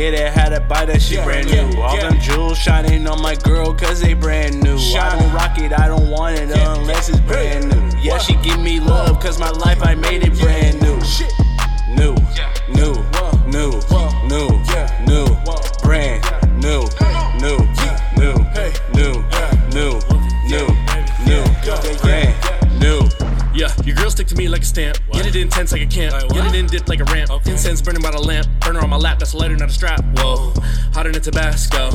get it, had to buy that shit Yeah, brand yeah, new. All yeah. them jewels shining on my girl, cause they brand new. I don't rock it, I don't want it unless it's brand new. Yeah, she give me love, cause my life I made it brand new. Shit. New, new, new, new, new, brand new, new, new, new, new, new, new, brand. New. Yeah, your girl stick to me like a stamp. Get it intense like a camp. Like? Get it in dip like a ramp. Incense burning by the lamp. Burner on my lap, that's a lighter, not a strap. Whoa, hotter than Tabasco.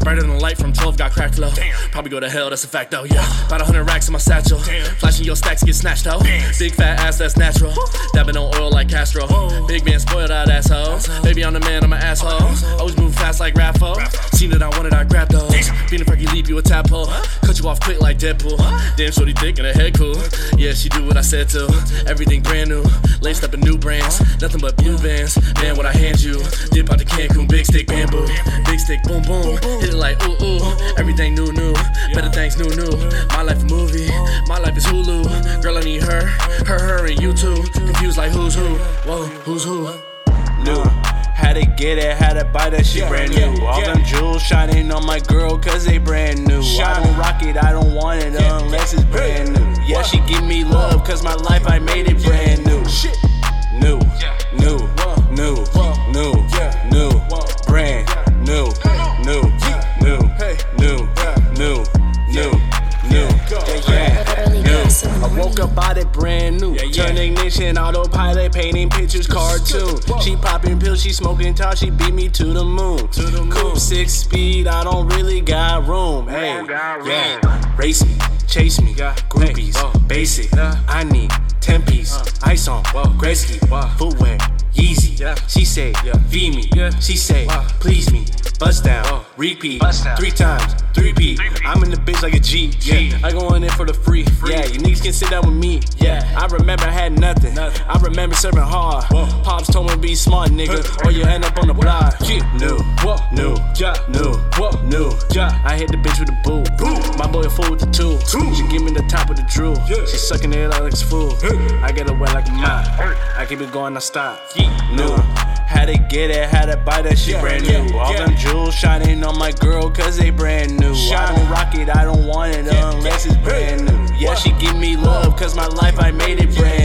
Brighter than the light from 12, got cracked low. Probably go to hell, that's a fact though. Yeah, about a hundred racks in my satchel. Flashing your stacks get snatched out. Big fat ass, that's natural. Dabbing on oil like Castro. Big man spoiled out asshole. Baby, I'm the man, I'm an asshole. Always move fast like Raffo. Seen it, I wanted, I grabbed those. Feeling Frankie leap, you a tadpole. Cut you off quick like Deadpool. Damn, shorty thick and her head cool. Yeah, she do what I said to. Everything brand new. Laced up in new brands. Nothing but blue bands. Man, what I hand you. Dip out the Cancun, big stick bamboo. Big stick, boom, boom. Hit it like ooh, ooh. Everything new, new. Better things new, new. My life a movie. My life is Hulu. Girl, I need her. Her, her, and you too. Confused like who's who. Whoa, who's who? new. Had to get it, had to buy that shit Yeah, brand yeah, new. All yeah. them jewels shining on my girl, cause they brand new. I don't rock it, I don't want it unless it's brand new. Yeah, she give me love, cause my life I made it brand new. Shit. New, new, new, new, Yeah. new, brand new, new, new, new, new, new, new, yeah, new. gas in the I woke up out it brand new. Turn ignition, autopilot, painting pictures, cartoon. She pills, she smoking tar, she beat me to the moon. To the moon. Coupe six speed, I don't really got room. Hey, yeah, race me, chase me, Yeah. groupies, Hey, basic. I need ten piece, uh. ice on, Whoa. Gretzky, Wow. footwear, Yeezy. Yeah. She say, Yeah. feed me. Yeah. She say, Wow. please me. Bust down, Whoa. repeat, Bust down. three times, three P. I'm in the bitch like a G. Yeah, I go in there for the free. Yeah, you niggas can sit down with me. Yeah, I remember I had nothing. Nothing. I remember serving hard. Whoa. Pops told me be smart, nigga, or you end up on the block. Yeah. New, Whoa. new, Yeah. new, Whoa. new. Yeah. I hit the bitch with a boot. Boy a fool with the tool. Tool. She give me the top of the drool. Yeah. She sucking it out like it's full. Hey. I get it wet like a mop. Hey. I keep it going, I stop. Yeah. New. Had to get it, had to buy that shit Yeah, brand yeah, new. All yeah. them jewels shining on my girl, cause they brand new. I don't rock it, I don't want it Yeah, unless it's brand new. Yeah, she give me love, cause my life I made it brand new.